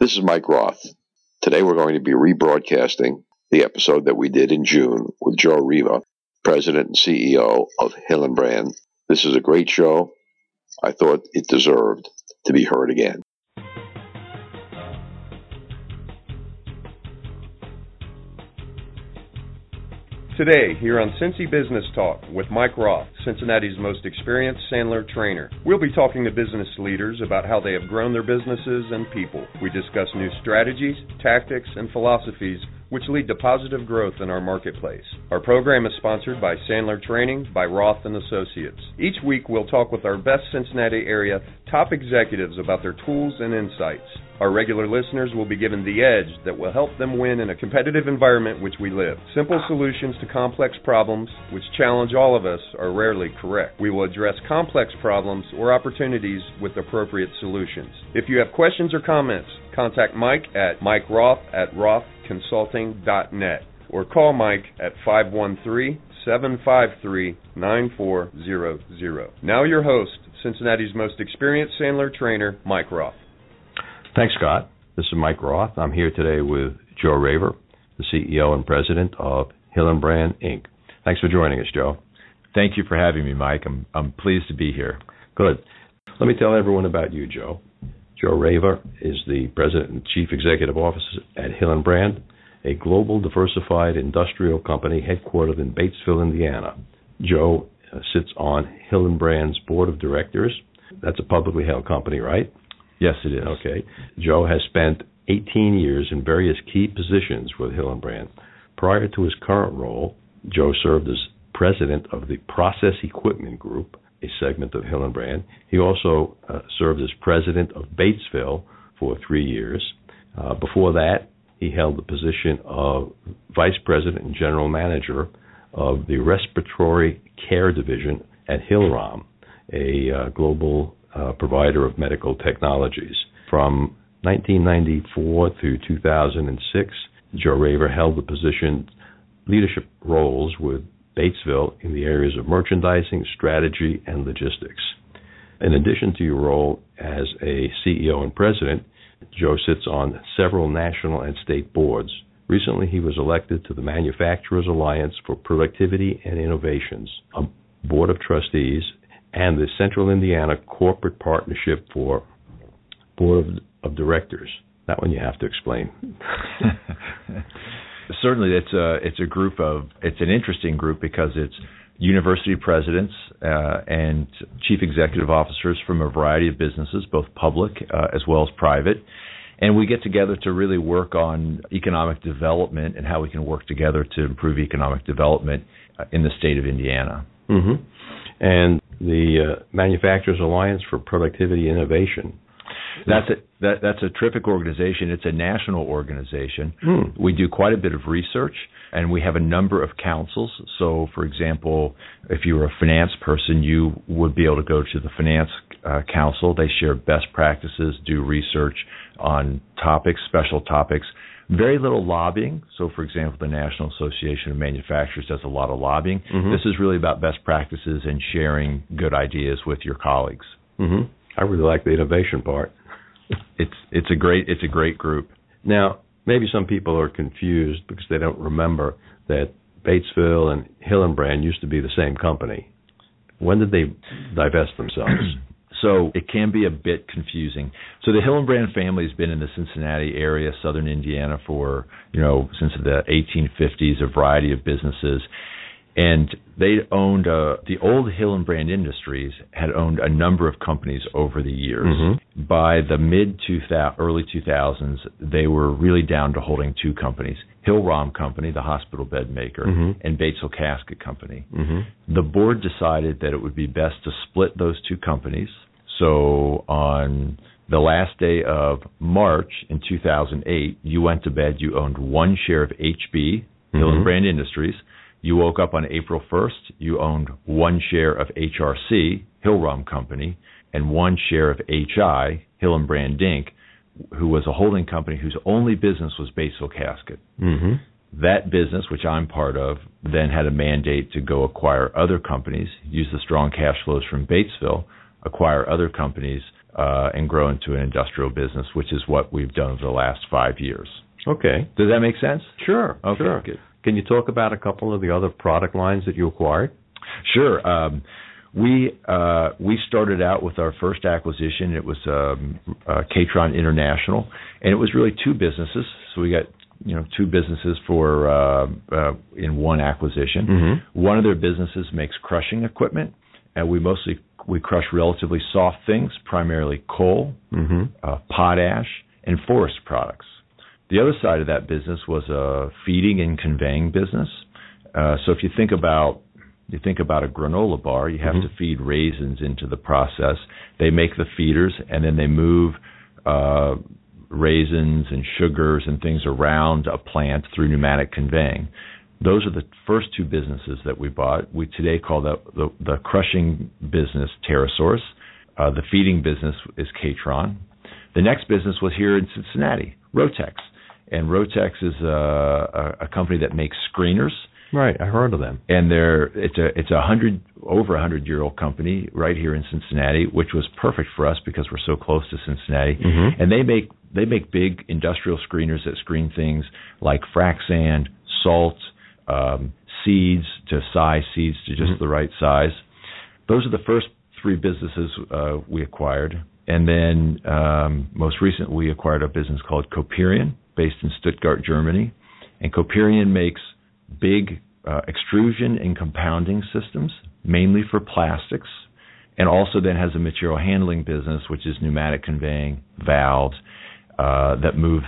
This is Mike Roth. Today we're going to be rebroadcasting the episode that we did in June with Joe Raver, President and CEO of Hillenbrand. This is a great show. I thought it deserved to be heard again. Today, here on Cincy Business Talk with Mike Roth, Cincinnati's most experienced Sandler trainer. We'll be talking to business leaders about how they have grown their businesses and people. We discuss new strategies, tactics, and philosophies which lead to positive growth in our marketplace. Our program is sponsored by Sandler Training by Roth and Associates. Each week we'll talk with our best Cincinnati area top executives about their tools and insights. Our regular listeners will be given the edge that will help them win in a competitive environment which we live. Simple solutions to complex problems, which challenge all of us, are rarely correct. We will address complex problems or opportunities with appropriate solutions. If you have questions or comments, contact Mike at Mike Roth at rothconsulting.net or call Mike at 513 753 9400. Now, your host, Cincinnati's most experienced Sandler trainer, Mike Roth. Thanks, Scott. This is Mike Roth. I'm here today with Joe Raver, the CEO and president of Hillenbrand Inc. Thanks for joining us, Joe. Thank you for having me, Mike. I'm I'm pleased to be here. Good. Let me tell everyone about you, Joe. Joe Raver is the president and chief executive officer at Hillenbrand, a global diversified industrial company headquartered in Batesville, Indiana. Joe uh, sits on Hillenbrand's board of directors. That's a publicly held company, right? Yes, it is. Okay. Joe has spent 18 years in various key positions with Hillenbrand. Prior to his current role, Joe served as president of the Process Equipment Group, a segment of Hillenbrand. He also uh, served as president of Batesville for three years. Uh, before that, he held the position of vice president and general manager of the Respiratory Care Division at Hillrom, a uh, global uh, provider of medical technologies. From 1994 through 2006, Joe Raver held the position leadership roles with Batesville in the areas of merchandising, strategy, and logistics. In addition to your role as a CEO and president, Joe sits on several national and state boards. Recently, he was elected to the Manufacturers Alliance for Productivity and Innovations, a board of trustees and the Central Indiana Corporate Partnership for Board of, of Directors. That one you have to explain. Certainly, it's a it's a group of it's an interesting group because it's university presidents uh, and chief executive officers from a variety of businesses, both public uh, as well as private. And we get together to really work on economic development and how we can work together to improve economic development uh, in the state of Indiana. Mm-hmm. And the uh, Manufacturers Alliance for Productivity Innovation. That's a that, that's a terrific organization. It's a national organization. Hmm. We do quite a bit of research, and we have a number of councils. So, for example, if you were a finance person, you would be able to go to the finance uh, council. They share best practices, do research on topics, special topics. Very little lobbying. So, for example, the National Association of Manufacturers does a lot of lobbying. Mm-hmm. This is really about best practices and sharing good ideas with your colleagues. Mm-hmm. I really like the innovation part. It's it's a great it's a great group. Now, maybe some people are confused because they don't remember that Batesville and Hillenbrand used to be the same company. When did they divest themselves? So it can be a bit confusing. So the Hillenbrand family has been in the Cincinnati area, southern Indiana, for you know since the 1850s. A variety of businesses, and they owned uh, the old Hillenbrand Industries had owned a number of companies over the years. Mhm. By the mid 2000, early 2000s, they were really down to holding two companies: Hillrom Company, the hospital bed maker, Mhm. and Batesville Casket Company. mm-hmm. The board decided that it would be best to split those two companies. So on the last day of March in 2008, you went to bed, you owned one share of HB, Hillenbrand Industries. You woke up on April 1st, you owned one share of HRC, Hillrom Company, and one share of HI, Hillenbrand Inc., who was a holding company whose only business was Batesville Casket. Mm-hmm. That business, which I'm part of, then had a mandate to go acquire other companies, use the strong cash flows from Batesville, acquire other companies uh, and grow into an industrial business, which is what we've done over the last five years. Okay. Does that make sense? Sure. Okay, Sure. good. Can you talk about a couple of the other product lines that you acquired? Sure. Um, we uh, we started out with our first acquisition. It was um, uh, K-Tron International, and it was really two businesses. So we got you know two businesses for uh, uh, in one acquisition. Mm-hmm. One of their businesses makes crushing equipment, and we mostly we crush relatively soft things, primarily coal, Mm-hmm. uh, potash, and forest products. The other side of that business was a feeding and conveying business. Uh, so if you think about you think about a granola bar, you have Mhm. to feed raisins into the process. They make the feeders, and then they move uh, raisins and sugars and things around a plant through pneumatic conveying. Those are the first two businesses that we bought. We today call the the, the crushing business TerraSource. Uh, the feeding business is K-Tron. The next business was here in Cincinnati, Rotex, and Rotex is a, a, a company that makes screeners Right. I heard of them. and they're it's a it's a hundred over a hundred year old company right here in Cincinnati, which was perfect for us because we're so close to Cincinnati. Mhm. And they make they make big industrial screeners that screen things like frac sand, salt, um, seeds to size seeds to just Mhm. the right size. Those are the first three businesses uh, we acquired, and then um, most recently we acquired a business called Coperion, based in Stuttgart, Germany. And Coperion makes big uh, extrusion and compounding systems, mainly for plastics, and also then has a material handling business, which is pneumatic conveying, valves uh, that move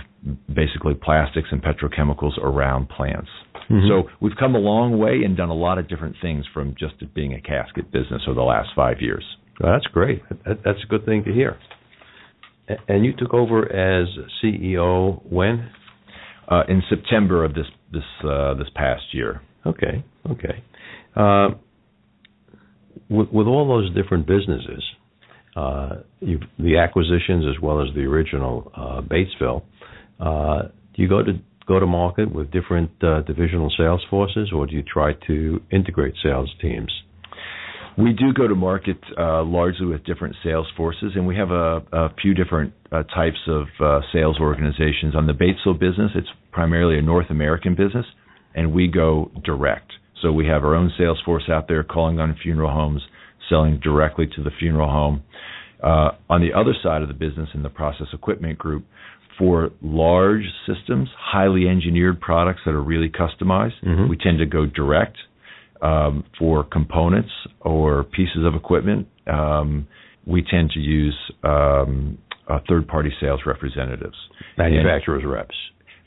basically plastics and petrochemicals around plants. Mhm. So we've come a long way and done a lot of different things from just it being a casket business over the last five years. Well, that's great. That, that's a good thing to hear. And you took over as CEO when? Uh, in September of this this uh, this past year. Okay. Okay. Uh, with, with all those different businesses, uh, you the acquisitions as well as the original uh, Batesville, uh, do you go to go to market with different uh, divisional sales forces, or do you try to integrate sales teams? We do go to market uh, largely with different sales forces, and we have a, a few different uh, types of uh, sales organizations. On the Batesville business, it's primarily a North American business, and we go direct. So we have our own sales force out there calling on funeral homes, selling directly to the funeral home. Uh, on the other side of the business, in the process equipment group, for large systems, highly engineered products that are really customized, Mhm. we tend to go direct um, for components or pieces of equipment, um, we tend to use um, uh, third-party sales representatives, Manufacturers reps.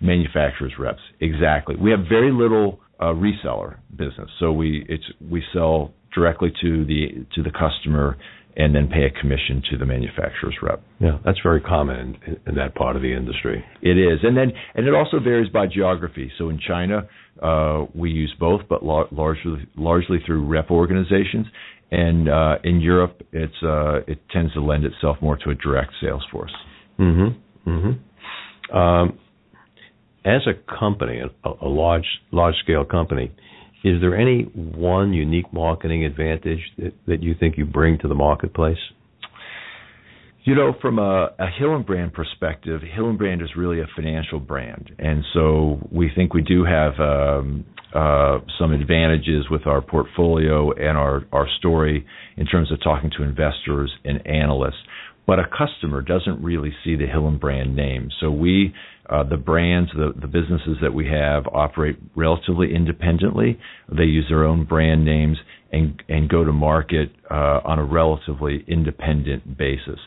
manufacturers reps. Exactly. We have very little uh, reseller business, so we it's we sell directly to the to the customer and then pay a commission to the manufacturer's rep. Yeah, that's very common in, in that part of the industry. It is, and then and it also varies by geography. So in China, uh, we use both, but lar- largely largely through rep organizations. And uh, in Europe, it's uh, it tends to lend itself more to a direct sales force. Mm-hmm. Mm-hmm. Um, as a company, a, a large large scale company, is there any one unique marketing advantage that, that you think you bring to the marketplace? You know, from a, a Hillenbrand perspective, Hillenbrand is really a financial brand, and so we think we do have um, uh, some advantages with our portfolio and our our story in terms of talking to investors and analysts. But a customer doesn't really see the Hillenbrand name, so we uh, the brands, the, the businesses that we have operate relatively independently. They use their own brand names and and go to market uh, on a relatively independent basis.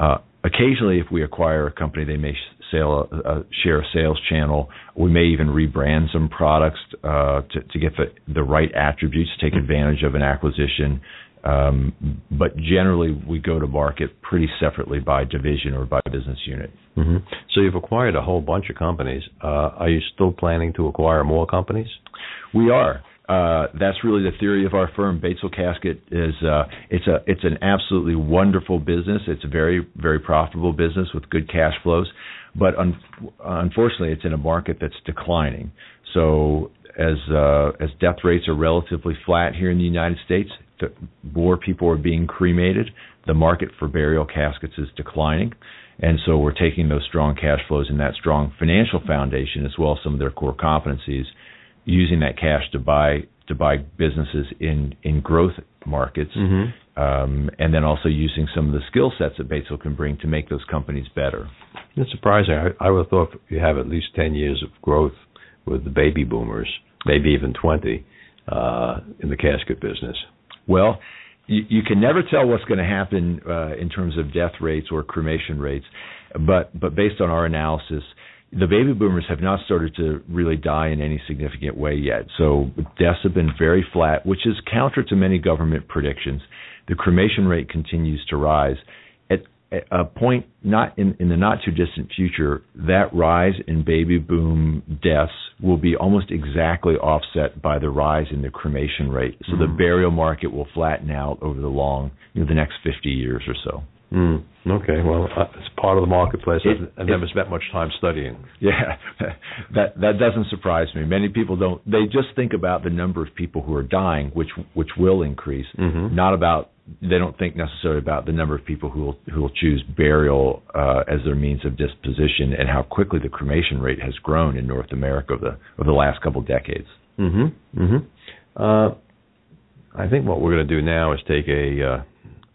Uh, occasionally, if we acquire a company, they may sell a, a share a sales channel. We may even rebrand some products uh, to, to get the, the right attributes, to take advantage of an acquisition. Um, but generally, we go to market pretty separately by division or by business unit. Mm-hmm. So you've acquired a whole bunch of companies. Uh, are you still planning to acquire more companies? We are. Uh, that's really the theory of our firm. Batesville Casket is uh, it's a it's an absolutely wonderful business. It's a very very profitable business with good cash flows, but un- unfortunately, it's in a market that's declining. So as uh, as death rates are relatively flat here in the United States, the more people are being cremated, the market for burial caskets is declining. And so we're taking those strong cash flows and that strong financial foundation as well as some of their core competencies, using that cash to buy to buy businesses in in growth markets, mm-hmm. um, and then also using some of the skill sets that Batesville can bring to make those companies better. It's surprising. I, I would have thought you have at least ten years of growth with the baby boomers, maybe even twenty, uh, in the casket business. Well, you, you can never tell what's going to happen uh, in terms of death rates or cremation rates, but but based on our analysis, the baby boomers have not started to really die in any significant way yet. So deaths have been very flat, which is counter to many government predictions. The cremation rate continues to rise. At, at a point not in, in the not too distant future, that rise in baby boom deaths will be almost exactly offset by the rise in the cremation rate. So mm-hmm. the burial market will flatten out over the long, you know, the next 50 years or so. Mm, okay, well, uh, it's part of the marketplace. It, I've never spent much time studying. Yeah, that that doesn't surprise me. Many people don't. They just think about the number of people who are dying, which which will increase, mm-hmm. not about. They don't think necessarily about the number of people who will who will choose burial uh, as their means of disposition, and how quickly the cremation rate has grown in North America over the over the last couple of decades. Mm-hmm. Mm-hmm. Uh, I think what we're going to do now is take a uh,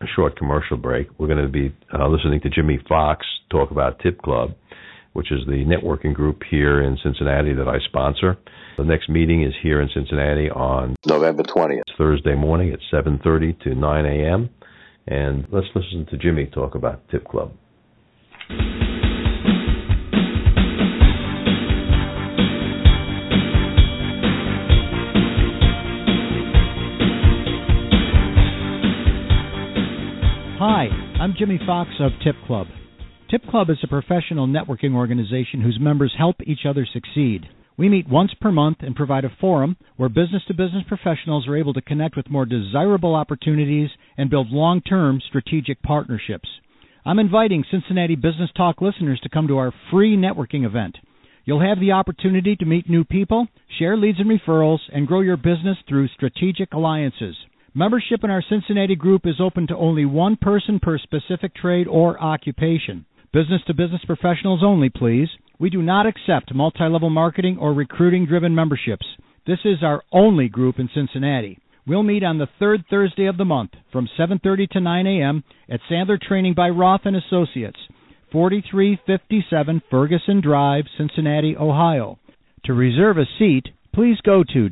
a short commercial break. We're going to be uh, listening to Jimmy Fox talk about Tip Club, which is the networking group here in Cincinnati that I sponsor. The next meeting is here in Cincinnati on November 20th, Thursday morning at 7:30 to 9 a.m. And let's listen to Jimmy talk about Tip Club. Hi, I'm Jimmy Fox of Tip Club. Tip Club is a professional networking organization whose members help each other succeed. We meet once per month and provide a forum where business to business professionals are able to connect with more desirable opportunities and build long term strategic partnerships. I'm inviting Cincinnati Business Talk listeners to come to our free networking event. You'll have the opportunity to meet new people, share leads and referrals, and grow your business through strategic alliances. Membership in our Cincinnati group is open to only one person per specific trade or occupation. Business to business professionals only, please. We do not accept multi level marketing or recruiting driven memberships. This is our only group in Cincinnati. We'll meet on the third Thursday of the month from 7:30 to 9 a.m. at Sandler Training by Roth and Associates, 4357 Ferguson Drive, Cincinnati, Ohio. To reserve a seat, please go to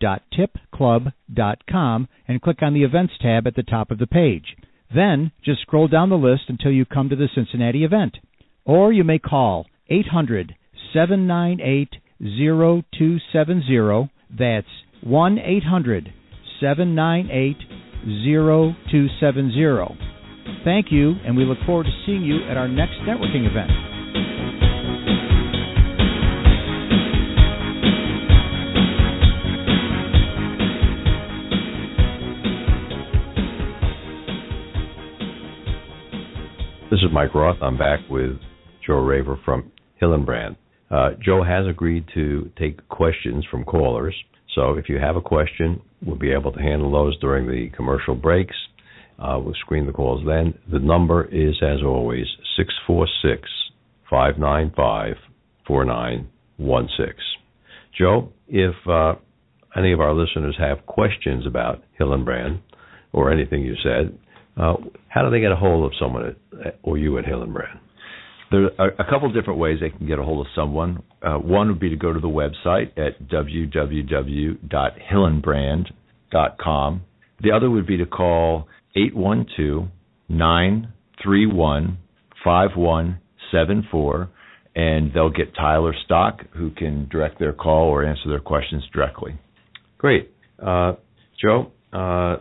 www.tipclub.com and click on the Events tab at the top of the page. Then just scroll down the list until you come to the Cincinnati event. Or you may call 800 798 0270. That's 1 800 798 0270. Thank you, and we look forward to seeing you at our next networking event. This is Mike Roth. I'm back with Joe Raver from Hillenbrand. Uh, Joe has agreed to take questions from callers. So if you have a question, we'll be able to handle those during the commercial breaks. Uh, we'll screen the calls then. The number is, as always, 646 595 4916. Joe, if uh, any of our listeners have questions about Hillenbrand or anything you said, uh, how do they get a hold of someone at, or you at Hillenbrand? There are a couple different ways they can get a hold of someone. Uh, one would be to go to the website at www.hillenbrand.com. The other would be to call 812 931 5174 and they'll get Tyler Stock who can direct their call or answer their questions directly. Great. Uh, Joe, uh,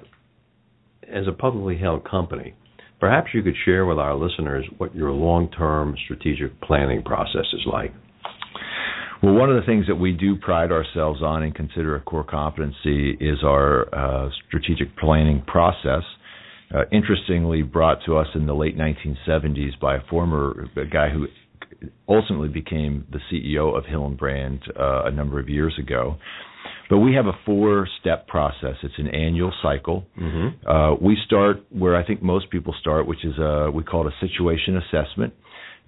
as a publicly held company, perhaps you could share with our listeners what your long term strategic planning process is like. Well, one of the things that we do pride ourselves on and consider a core competency is our uh, strategic planning process. Uh, interestingly, brought to us in the late 1970s by a former a guy who ultimately became the CEO of Hillenbrand uh, a number of years ago. But we have a four-step process. It's an annual cycle. Mm-hmm. Uh, we start where I think most people start, which is a, we call it a situation assessment.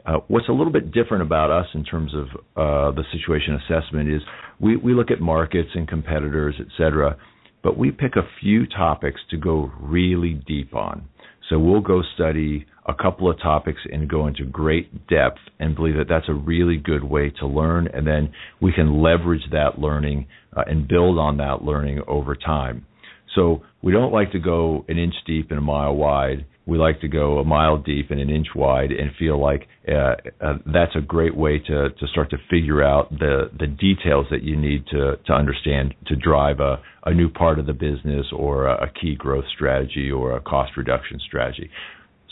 Uh, what's a little bit different about us in terms of uh, the situation assessment is we, we look at markets and competitors, et cetera, but we pick a few topics to go really deep on. So we'll go study a couple of topics and go into great depth and believe that that's a really good way to learn. And then we can leverage that learning uh, and build on that learning over time. So we don't like to go an inch deep and a mile wide we like to go a mile deep and an inch wide and feel like uh, uh, that's a great way to, to start to figure out the, the details that you need to, to understand to drive a, a new part of the business or a, a key growth strategy or a cost reduction strategy.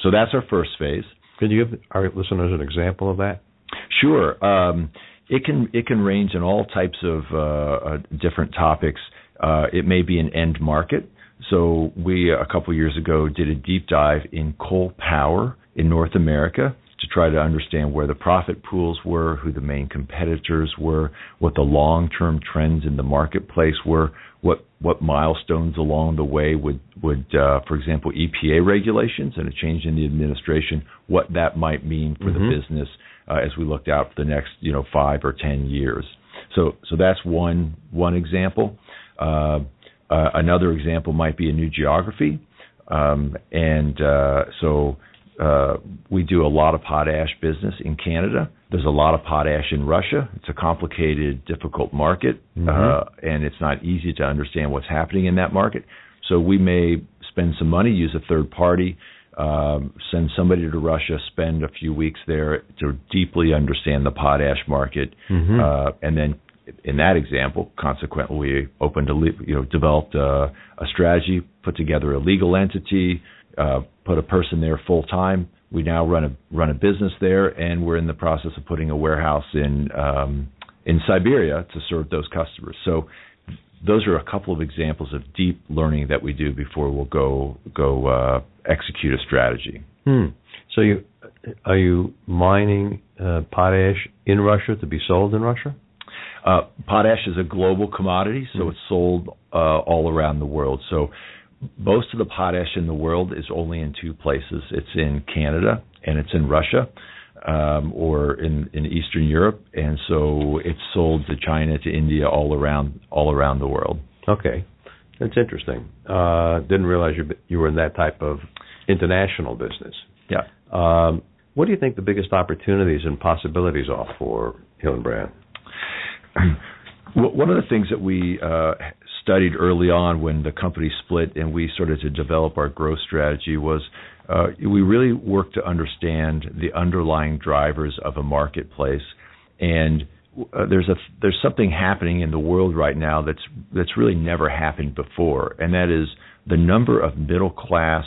So that's our first phase. Could you give our listeners an example of that? Sure. Um, it can it can range in all types of uh, uh different topics. Uh, it may be an end market. So we a couple years ago did a deep dive in coal power in North America to try to understand where the profit pools were, who the main competitors were, what the long-term trends in the marketplace were, what what milestones along the way would would uh, for example EPA regulations and a change in the administration what that might mean for mm-hmm. the business uh, as we looked out for the next you know 5 or 10 years. So so that's one one example. Uh, uh, another example might be a new geography. Um, and uh, so uh, we do a lot of potash business in Canada. There's a lot of potash in Russia. It's a complicated, difficult market, mm-hmm. uh, and it's not easy to understand what's happening in that market. So we may spend some money, use a third party, um, send somebody to Russia, spend a few weeks there to deeply understand the potash market, mm-hmm. uh, and then in that example, consequently, we opened a you know developed a, a strategy, put together a legal entity, uh, put a person there full time. We now run a run a business there, and we're in the process of putting a warehouse in um, in Siberia to serve those customers. So those are a couple of examples of deep learning that we do before we'll go go uh, execute a strategy. Hmm. So you are you mining uh, potash in Russia to be sold in Russia? Uh, potash is a global commodity, so mm-hmm. it's sold uh, all around the world. So most of the potash in the world is only in two places. It's in Canada and it's in Russia. Um, or in, in Eastern Europe, and so it's sold to China, to India, all around all around the world. Okay, that's interesting. Uh, didn't realize you you were in that type of international business. Yeah. Um, what do you think the biggest opportunities and possibilities are for Hillenbrand? One of the things that we uh, studied early on when the company split and we started to develop our growth strategy was uh, we really worked to understand the underlying drivers of a marketplace. And uh, there's a there's something happening in the world right now that's that's really never happened before. And that is the number of middle class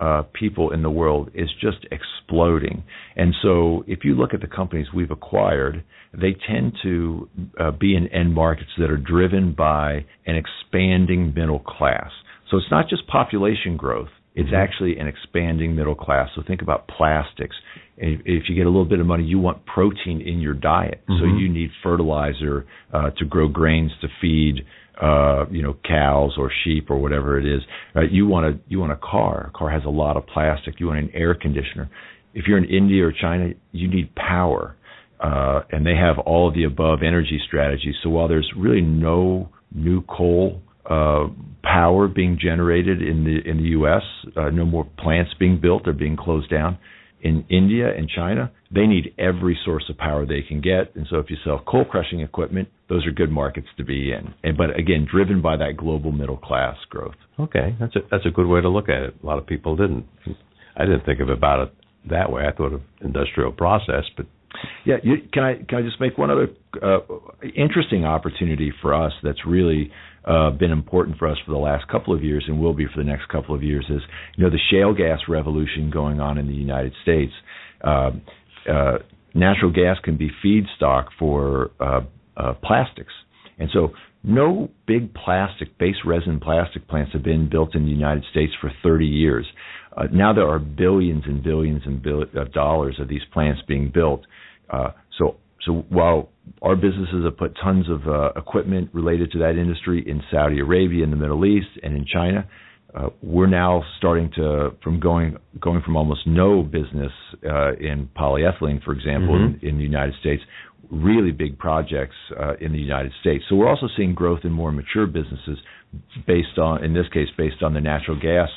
uh, people in the world is just exploding. And so, if you look at the companies we've acquired, they tend to uh, be in end markets that are driven by an expanding middle class. So, it's not just population growth, it's mm-hmm. actually an expanding middle class. So, think about plastics. If you get a little bit of money, you want protein in your diet. Mm-hmm. So, you need fertilizer uh, to grow grains to feed uh, you know, cows or sheep or whatever it is. Right? You want a you want a car. A car has a lot of plastic. You want an air conditioner. If you're in India or China, you need power, uh, and they have all of the above energy strategies. So while there's really no new coal uh, power being generated in the in the U.S., uh, no more plants being built; they're being closed down in India and China, they need every source of power they can get. And so if you sell coal crushing equipment, those are good markets to be in. And, but again, driven by that global middle class growth. Okay, that's a that's a good way to look at it. A lot of people didn't. I didn't think of about it that way. I thought of industrial process, but yeah, you, can I can I just make one other uh, interesting opportunity for us that's really uh, been important for us for the last couple of years and will be for the next couple of years is you know the shale gas revolution going on in the United States. Uh, uh, natural gas can be feedstock for uh, uh, plastics, and so no big plastic base resin plastic plants have been built in the United States for 30 years. Uh, now there are billions and billions and bill- of dollars of these plants being built. Uh, so so while our businesses have put tons of uh, equipment related to that industry in Saudi Arabia, in the Middle East, and in China, uh, we're now starting to from going going from almost no business uh, in polyethylene, for example, mm-hmm. in, in, the United States, really big projects uh, in the United States. So we're also seeing growth in more mature businesses, based on in this case based on the natural gas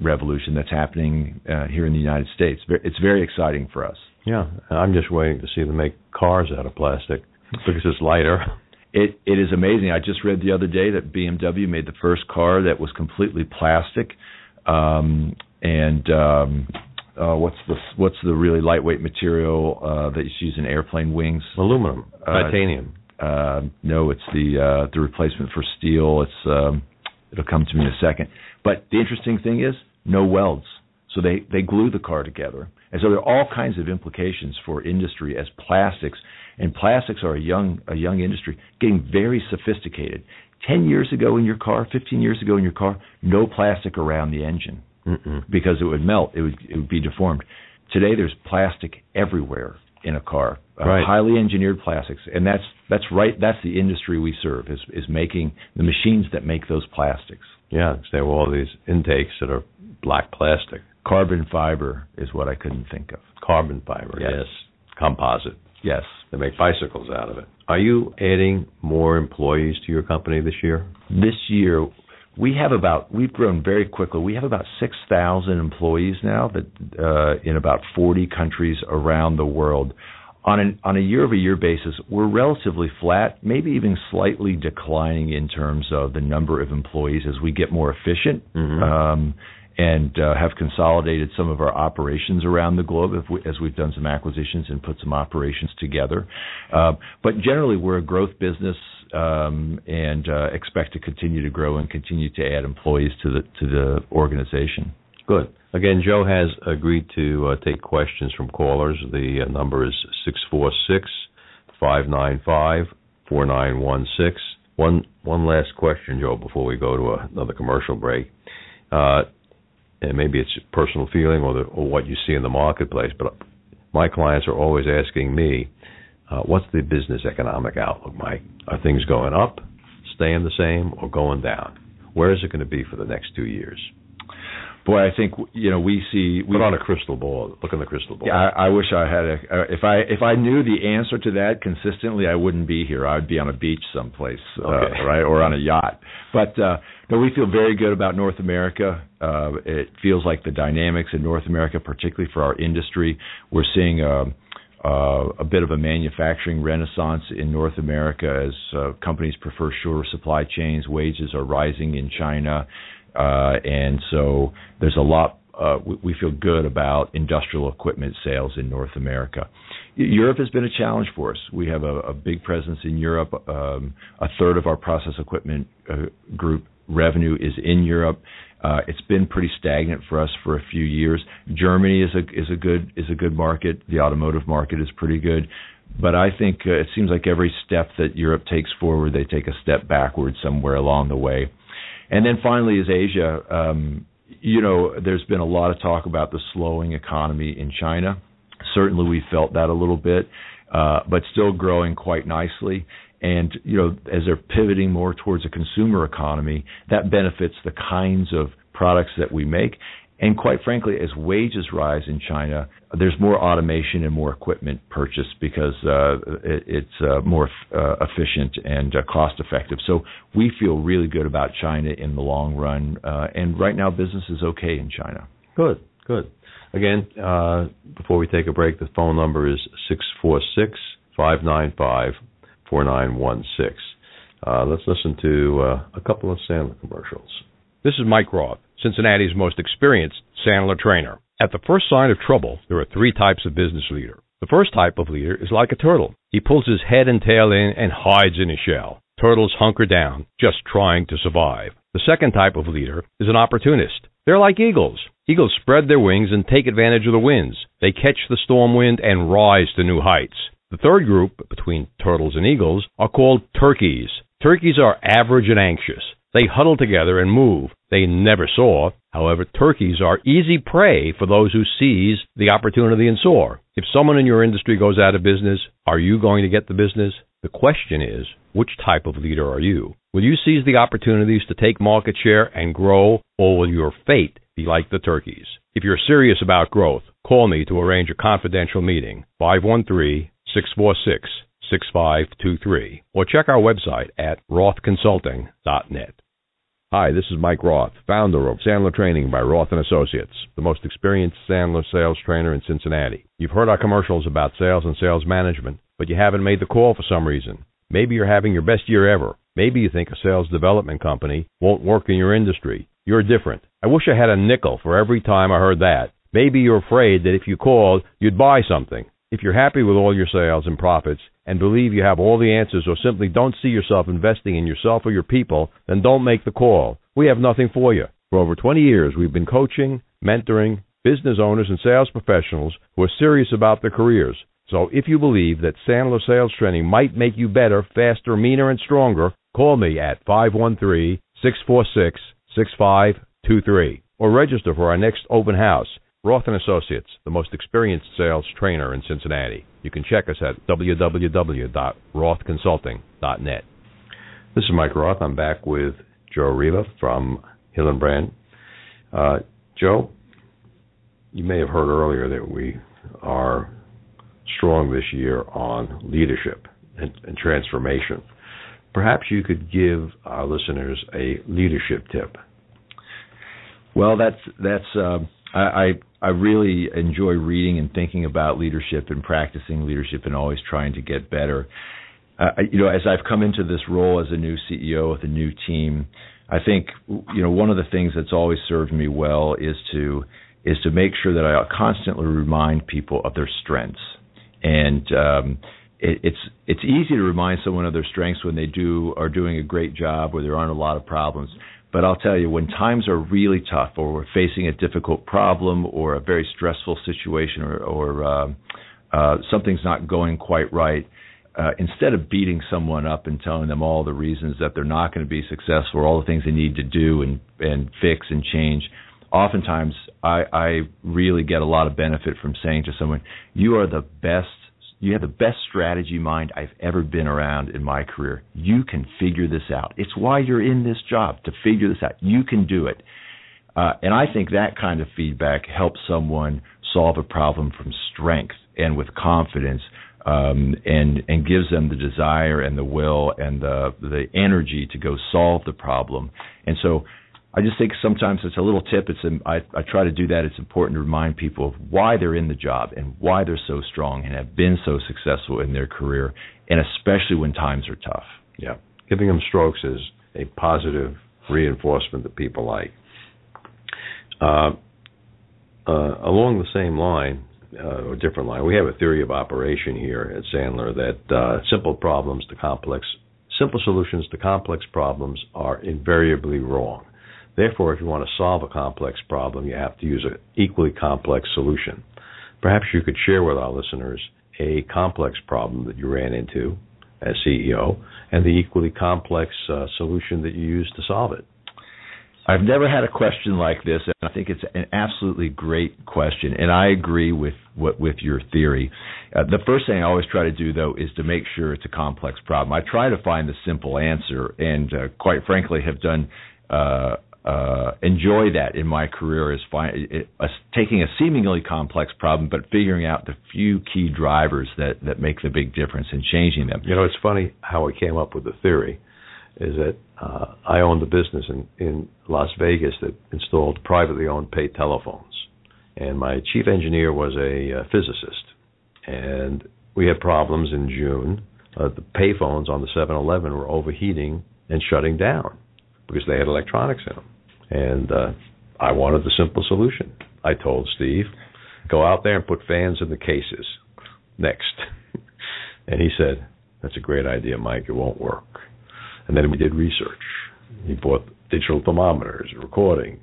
revolution that's happening uh, here in the United States. It's very exciting for us. Yeah, I'm just waiting to see them make cars out of plastic because it's lighter. It it is amazing. I just read the other day that BMW made the first car that was completely plastic, um, and um, uh, what's the what's the really lightweight material uh, that you use in airplane wings? Aluminum, uh, titanium. Uh, no, it's the uh, the replacement for steel. It's um, it'll come to me in a second. But the interesting thing is no welds, so they they glue the car together, and so there are all kinds of implications for industry as plastics and plastics are a young a young industry getting very sophisticated. Ten years ago in your car, fifteen years ago in your car, no plastic around the engine Mm-mm. because it would melt, it would it would be deformed. Today there's plastic everywhere in a car, uh, right. highly engineered plastics, and that's that's right. That's the industry we serve is is making the machines that make those plastics. Yeah, there were all these intakes that are black plastic. Carbon fiber is what I couldn't think of. Carbon fiber, yes. yes. Composite. Yes. They make bicycles out of it. Are you adding more employees to your company this year? This year, we have about we've grown very quickly. We have about six thousand employees now that uh, in about forty countries around the world. On an on a year over year basis, we're relatively flat, maybe even slightly declining in terms of the number of employees as we get more efficient. Mm-hmm. Um, and uh, have consolidated some of our operations around the globe we, as we've done some acquisitions and put some operations together. Uh, but generally, we're a growth business um, and uh, expect to continue to grow and continue to add employees to the to the organization. Good. Again, Joe has agreed to uh, take questions from callers. The uh, number is six four six five nine five four nine one last question, Joe, before we go to another commercial break. Uh, and maybe it's personal feeling or the, or what you see in the marketplace. But my clients are always asking me, uh, "What's the business economic outlook, Mike? Are things going up, staying the same, or going down? Where is it going to be for the next two years?" Boy, I think you know we see we put on a crystal ball. Look in the crystal ball. Yeah, I, I wish I had a. Uh, if I if I knew the answer to that consistently, I wouldn't be here. I'd be on a beach someplace, uh, okay. uh, right, or on a yacht. But uh, no, we feel very good about North America. Uh, it feels like the dynamics in North America, particularly for our industry, we're seeing. Uh, uh, a bit of a manufacturing renaissance in North America as uh, companies prefer shorter supply chains. Wages are rising in China. Uh, and so there's a lot. Uh, we, we feel good about industrial equipment sales in North America. Europe has been a challenge for us. We have a, a big presence in Europe. Um, a third of our process equipment uh, group revenue is in Europe. Uh, it's been pretty stagnant for us for a few years. Germany is a is a good is a good market. The automotive market is pretty good, but I think uh, it seems like every step that Europe takes forward, they take a step backward somewhere along the way. And then finally is Asia. Um, you know, there's been a lot of talk about the slowing economy in China. Certainly, we felt that a little bit, uh, but still growing quite nicely. And you know, as they're pivoting more towards a consumer economy, that benefits the kinds of products that we make. And quite frankly, as wages rise in China, there's more automation and more equipment purchased because uh, it, it's uh, more uh, efficient and uh, cost effective. So we feel really good about China in the long run. Uh, and right now, business is okay in China. Good, good. Again, uh, before we take a break, the phone number is six four six five nine five four nine one six. Let's listen to a couple of Sandler commercials. This is Mike Roth, Cincinnati's most experienced Sandler trainer. At the first sign of trouble, there are three types of business leader. The first type of leader is like a turtle. He pulls his head and tail in and hides in his shell. Turtles hunker down, just trying to survive. The second type of leader is an opportunist. They're like eagles. Eagles spread their wings and take advantage of the winds. They catch the storm wind and rise to new heights. The third group, between turtles and eagles, are called turkeys. Turkeys are average and anxious. They huddle together and move. They never soar. However, turkeys are easy prey for those who seize the opportunity and soar. If someone in your industry goes out of business, Are you going to get the business? The question is, which type of leader are you? Will you seize the opportunities to take market share and grow, or will your fate be like the turkeys? If you're serious about growth, call me to arrange a confidential meeting, 513 646 6523, or check our website at rothconsulting.net. Hi, this is Mike Roth, founder of Sandler Training by Roth and Associates, the most experienced Sandler sales trainer in Cincinnati. You've heard our commercials about sales and sales management, but you haven't made the call for some reason. Maybe you're having your best year ever. Maybe you think a sales development company won't work in your industry. You're different. I wish I had a nickel for every time I heard that. Maybe you're afraid that if you called, you'd buy something. If you're happy with all your sales and profits and believe you have all the answers or simply don't see yourself investing in yourself or your people, then don't make the call. We have nothing for you. For over 20 years, we've been coaching, mentoring business owners and sales professionals who are serious about their careers. So if you believe that Sandler sales training might make you better, faster, meaner, and stronger, call me at 513 646 6523 or register for our next open house. Roth and Associates, the most experienced sales trainer in Cincinnati. You can check us at www.rothconsulting.net. This is Mike Roth. I'm back with Joe Raver from Hillenbrand. Uh, Joe, you may have heard earlier that we are strong this year on leadership and, and transformation. Perhaps you could give our listeners a leadership tip. Well, that's that's uh, I I really enjoy reading and thinking about leadership and practicing leadership and always trying to get better. Uh, you know, as I've come into this role as a new CEO with a new team, I think you know one of the things that's always served me well is to is to make sure that I constantly remind people of their strengths and um, it, it's it's easy to remind someone of their strengths when they do are doing a great job where there aren't a lot of problems. But I'll tell you, when times are really tough, or we're facing a difficult problem, or a very stressful situation, or, or uh, uh, something's not going quite right, uh, instead of beating someone up and telling them all the reasons that they're not going to be successful, or all the things they need to do and and fix and change, oftentimes I, I really get a lot of benefit from saying to someone, "You are the best you have the best strategy mind I've ever been around in my career. You can figure this out. It's why you're in this job to figure this out. You can do it. Uh, and I think that kind of feedback helps someone solve a problem from strength and with confidence, um, and and gives them the desire and the will and the the energy to go solve the problem. And so I just think sometimes it's a little tip. It's I try to do that. It's important to remind people of why they're in the job and why they're so strong and have been so successful in their career, and especially when times are tough. Yeah, giving them strokes is a positive reinforcement that people like. Uh, uh, along the same line, uh, or different line, we have a theory of operation here at Sandler that uh, simple problems to complex, simple solutions to complex problems are invariably wrong Therefore, if you want to solve a complex problem, you have to use an equally complex solution. Perhaps you could share with our listeners a complex problem that you ran into as CEO and the equally complex uh, solution that you used to solve it. I've never had a question like this, and I think it's an absolutely great question. And I agree with what, with your theory. Uh, the first thing I always try to do, though, is to make sure it's a complex problem. I try to find the simple answer, and uh, quite frankly, have done uh, uh, enjoy that in my career is find, it, uh, taking a seemingly complex problem, but figuring out the few key drivers that, that make the big difference and changing them. You know, it's funny how I came up with the theory. Is that uh, I owned a business in, in Las Vegas that installed privately owned pay telephones, and my chief engineer was a uh, physicist, and we had problems in June. Uh, the payphones on the 7-Eleven were overheating and shutting down because they had electronics in them. And uh, I wanted the simple solution. I told Steve, go out there and put fans in the cases. Next. and he said, that's a great idea, Mike. It won't work. And then we did research. He bought digital thermometers, recordings,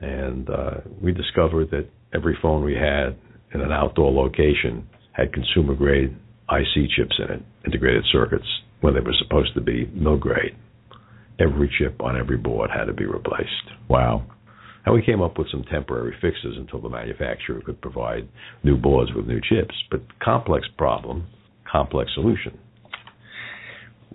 and uh, we discovered that every phone we had in an outdoor location had consumer grade IC chips in it, integrated circuits, when they were supposed to be mill grade every chip on every board had to be replaced. Wow. And we came up with some temporary fixes until the manufacturer could provide new boards with new chips. But complex problem, complex solution.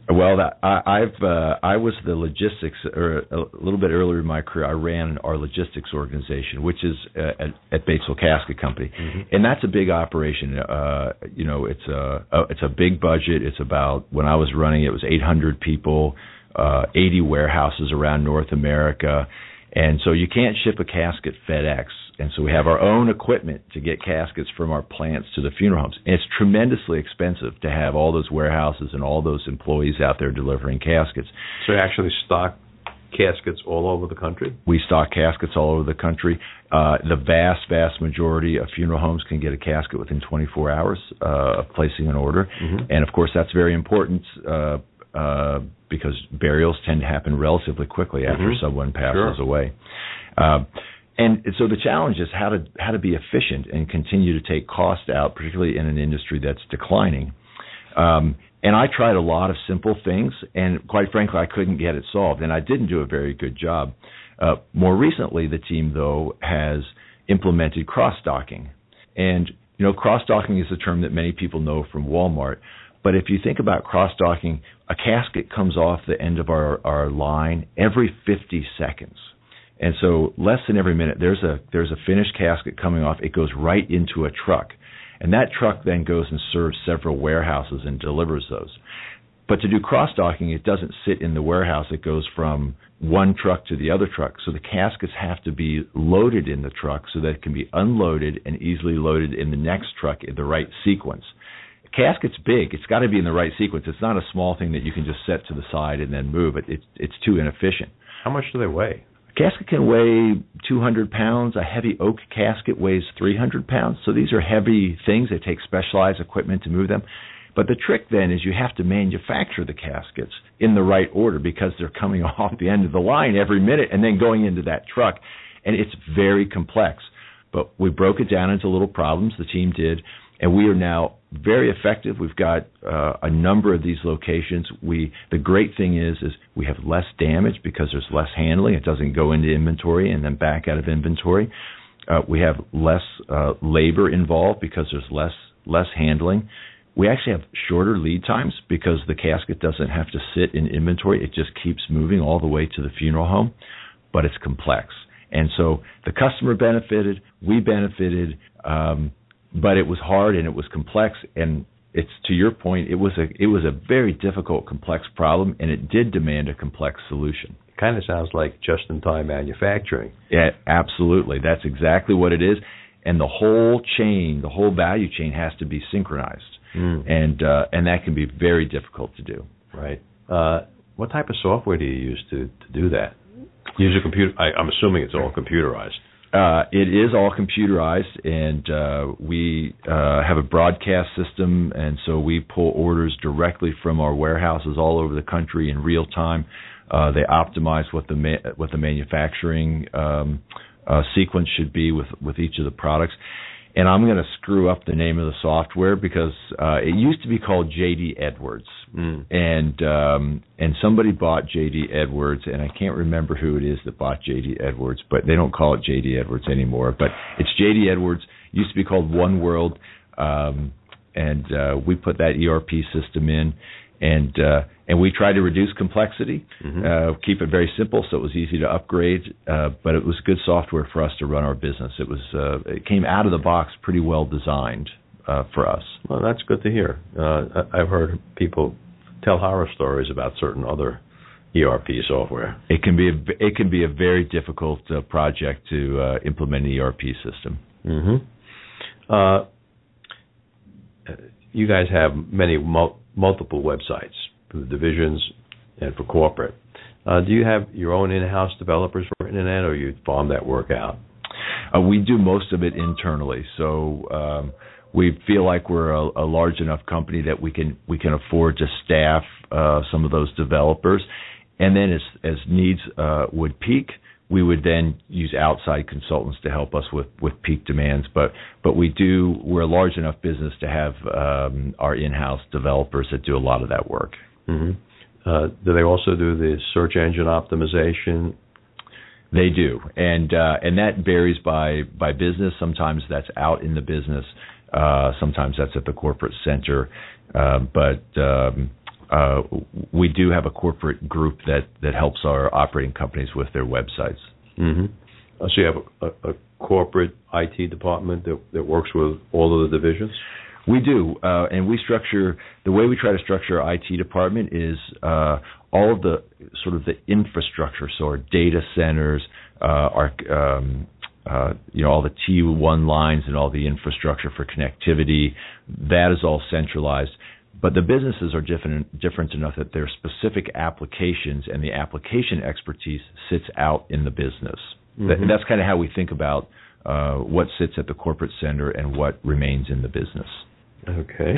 Well, that, I, I've uh, I was the logistics, or a little bit earlier in my career, I ran our logistics organization, which is uh, at, at Batesville Casket Company, mm-hmm. and that's a big operation. Uh, you know, it's a, a it's a big budget. It's about when I was running it was 800 people, uh, 80 warehouses around North America, and so you can't ship a casket FedEx and so we have our own equipment to get caskets from our plants to the funeral homes. And it's tremendously expensive to have all those warehouses and all those employees out there delivering caskets. So you actually stock caskets all over the country? We stock caskets all over the country. Uh, the vast, vast majority of funeral homes can get a casket within 24 hours uh, of placing an order. Mm-hmm. And of course, that's very important. Uh, uh, because burials tend to happen relatively quickly after mm-hmm. someone passes sure. away. Uh, and so the challenge is how to how to be efficient and continue to take cost out, particularly in an industry that's declining. Um, and I tried a lot of simple things, and quite frankly, I couldn't get it solved, and I didn't do a very good job. Uh, more recently, the team though has implemented cross docking, and you know cross docking is a term that many people know from Walmart. But if you think about cross docking, a casket comes off the end of our, our line every 50 seconds. And so less than every minute there's a there's a finished casket coming off. It goes right into a truck. And that truck then goes and serves several warehouses and delivers those. But to do cross docking, it doesn't sit in the warehouse. It goes from one truck to the other truck. So the caskets have to be loaded in the truck so that it can be unloaded and easily loaded in the next truck in the right sequence. Casket's big. It's got to be in the right sequence. It's not a small thing that you can just set to the side and then move it. It's it's too inefficient. How much do they weigh? A casket can weigh 200 pounds. A heavy oak casket weighs 300 pounds. So these are heavy things. They take specialized equipment to move them. But the trick then is you have to manufacture the caskets in the right order because they're coming off the end of the line every minute and then going into that truck. And it's very complex. But we broke it down into little problems, the team did, and we are now very effective. We've got uh, a number of these locations. We the great thing is is we have less damage because there's less handling. It doesn't go into inventory and then back out of inventory. Uh, we have less uh, labor involved because there's less less handling. We actually have shorter lead times because the casket doesn't have to sit in inventory. It just keeps moving all the way to the funeral home, but it's complex. And so the customer benefited, we benefited. Um, but it was hard and it was complex. And it's to your point it was a it was a very difficult complex problem and it did demand a complex solution. Kind of sounds like just in time manufacturing. Yeah absolutely. That's exactly what it is. And the whole chain the whole value chain has to be synchronized. Mm. and uh, and that can be very difficult to do. Right. Uh, what type of software do you use to to do that? Use a computer I, i'm assuming it's all computerized uh, it is all computerized, and uh, we uh, have a broadcast system, and so we pull orders directly from our warehouses all over the country in real time. Uh, they optimize what the ma- what the manufacturing um, uh, sequence should be with with each of the products, and I'm going to screw up the name of the software because uh, it used to be called JD Edwards, mm. and um, and somebody bought JD Edwards, and I can't remember who it is that bought JD Edwards, but they don't call it JD Edwards anymore. But it's JD Edwards. It used to be called One World, um, and uh, we put that ERP system in, and uh, and we tried to reduce complexity, mm-hmm. uh, keep it very simple so it was easy to upgrade. Uh, but it was good software for us to run our business. It was uh, it came out of the box pretty well designed uh, for us. Well, that's good to hear. Uh, I've heard people tell horror stories about certain other ERP software. It can be a, it can be a very difficult uh, project to implement an ERP system. Mm-hmm. you guys have many mul- multiple websites for the divisions and for corporate. Uh, do you have your own in-house developers for internet, or you farm that work out? Uh, we do most of it internally. So um, we feel like we're a, a, large enough company that we can we can afford to staff uh, some of those developers, and then as as needs uh, would peak, we would then use outside consultants to help us with with peak demands. But but we do we're a large enough business to have um, our in-house developers that do a lot of that work. Mm-hmm. Uh, do they also do the search engine optimization? They do, and uh, and that varies by by business. Sometimes that's out in the business, Uh, sometimes that's at the corporate center, uh, but um, uh, we do have a corporate group that that helps our operating companies with their websites. Mm-hmm. Uh, so you have a, a, a corporate IT department that that works with all of the divisions. We do, uh, and we structure the way we try to structure our IT department is uh, all of the sort of the infrastructure, so our data centers, uh, our um, uh, you know all the T1 lines and all the infrastructure for connectivity. That is all centralized. But the businesses are different different enough that their specific applications and the application expertise sits out in the business. Mm-hmm. That, that's kind of how we think about uh, what sits at the corporate center and what remains in the business. Okay.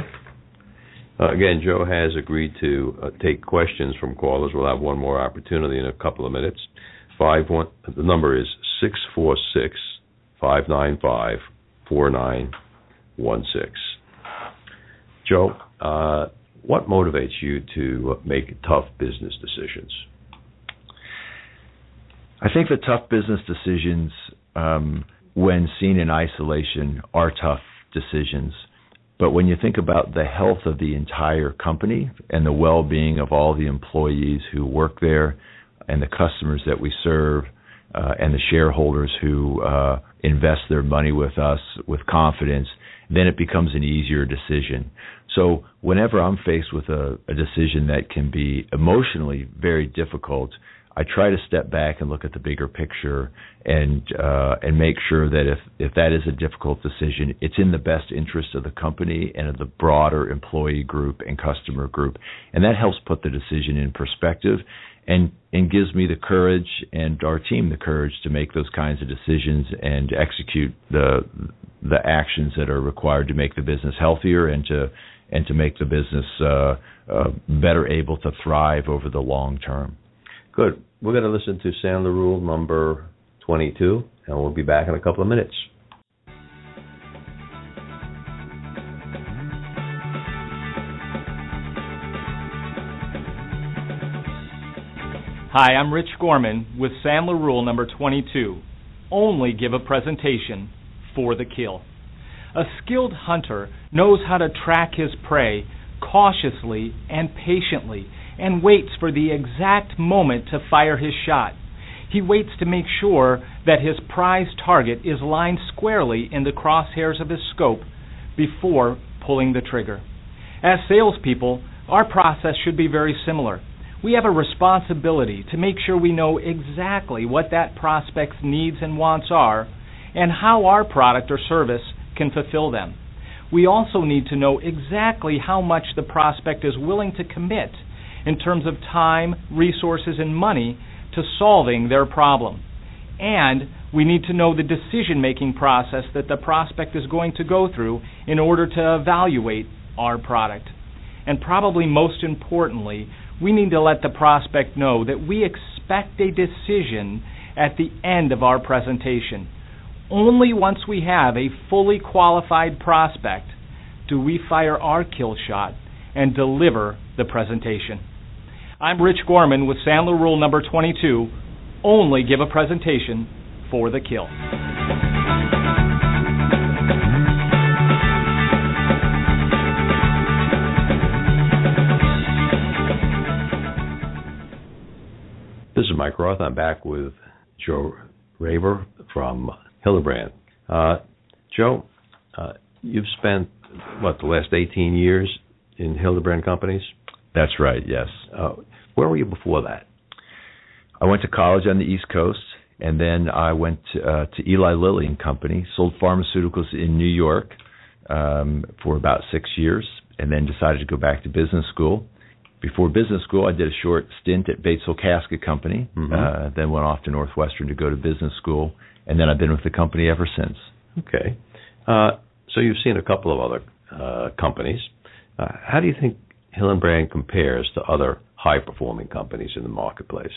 Uh, again, Joe has agreed to uh, take questions from callers. We'll have one more opportunity in a couple of minutes. Five one. The number is six four six five nine five four nine one six. Joe, uh, what motivates you to make tough business decisions? I think the tough business decisions, um, when seen in isolation, are tough decisions. But when you think about the health of the entire company and the well being of all the employees who work there and the customers that we serve uh, and the shareholders who uh, invest their money with us with confidence, then it becomes an easier decision. So whenever I'm faced with a, a decision that can be emotionally very difficult, I try to step back and look at the bigger picture and uh, and make sure that if if that is a difficult decision, it's in the best interest of the company and of the broader employee group and customer group, and that helps put the decision in perspective and and gives me the courage and our team the courage to make those kinds of decisions and execute the the actions that are required to make the business healthier and to and to make the business uh, uh, better able to thrive over the long term. Good. We're going to listen to Sandler Rule number 22, and we'll be back in a couple of minutes. Hi, I'm Rich Gorman with Sandler Rule number 22. Only give a presentation for the kill. A skilled hunter knows how to track his prey cautiously and patiently and waits for the exact moment to fire his shot. He waits to make sure that his prize target is lined squarely in the crosshairs of his scope before pulling the trigger. As salespeople, our process should be very similar. We have a responsibility to make sure we know exactly what that prospect's needs and wants are and how our product or service can fulfill them. We also need to know exactly how much the prospect is willing to commit in terms of time, resources, and money to solving their problem. And we need to know the decision making process that the prospect is going to go through in order to evaluate our product. And probably most importantly, we need to let the prospect know that we expect a decision at the end of our presentation. Only once we have a fully qualified prospect do we fire our kill shot and deliver the presentation. I'm Rich Gorman with Sandler Rule number 22. Only give a presentation for the kill. This is Mike Roth. I'm back with Joe Raver from Hillenbrand. Uh, Joe, uh, you've spent what the last 18 years in Hillenbrand companies. That's right. Yes. Uh, where were you before that? I went to college on the East Coast, and then I went to, uh, to Eli Lilly and Company, sold pharmaceuticals in New York um, for about six years, and then decided to go back to business school. Before business school, I did a short stint at Batesville Casket Company, mm-hmm. uh, then went off to Northwestern to go to business school, and then I've been with the company ever since. Okay. Uh, so you've seen a couple of other uh, companies. Uh, how do you think Hillenbrand compares to other high performing companies in the marketplace?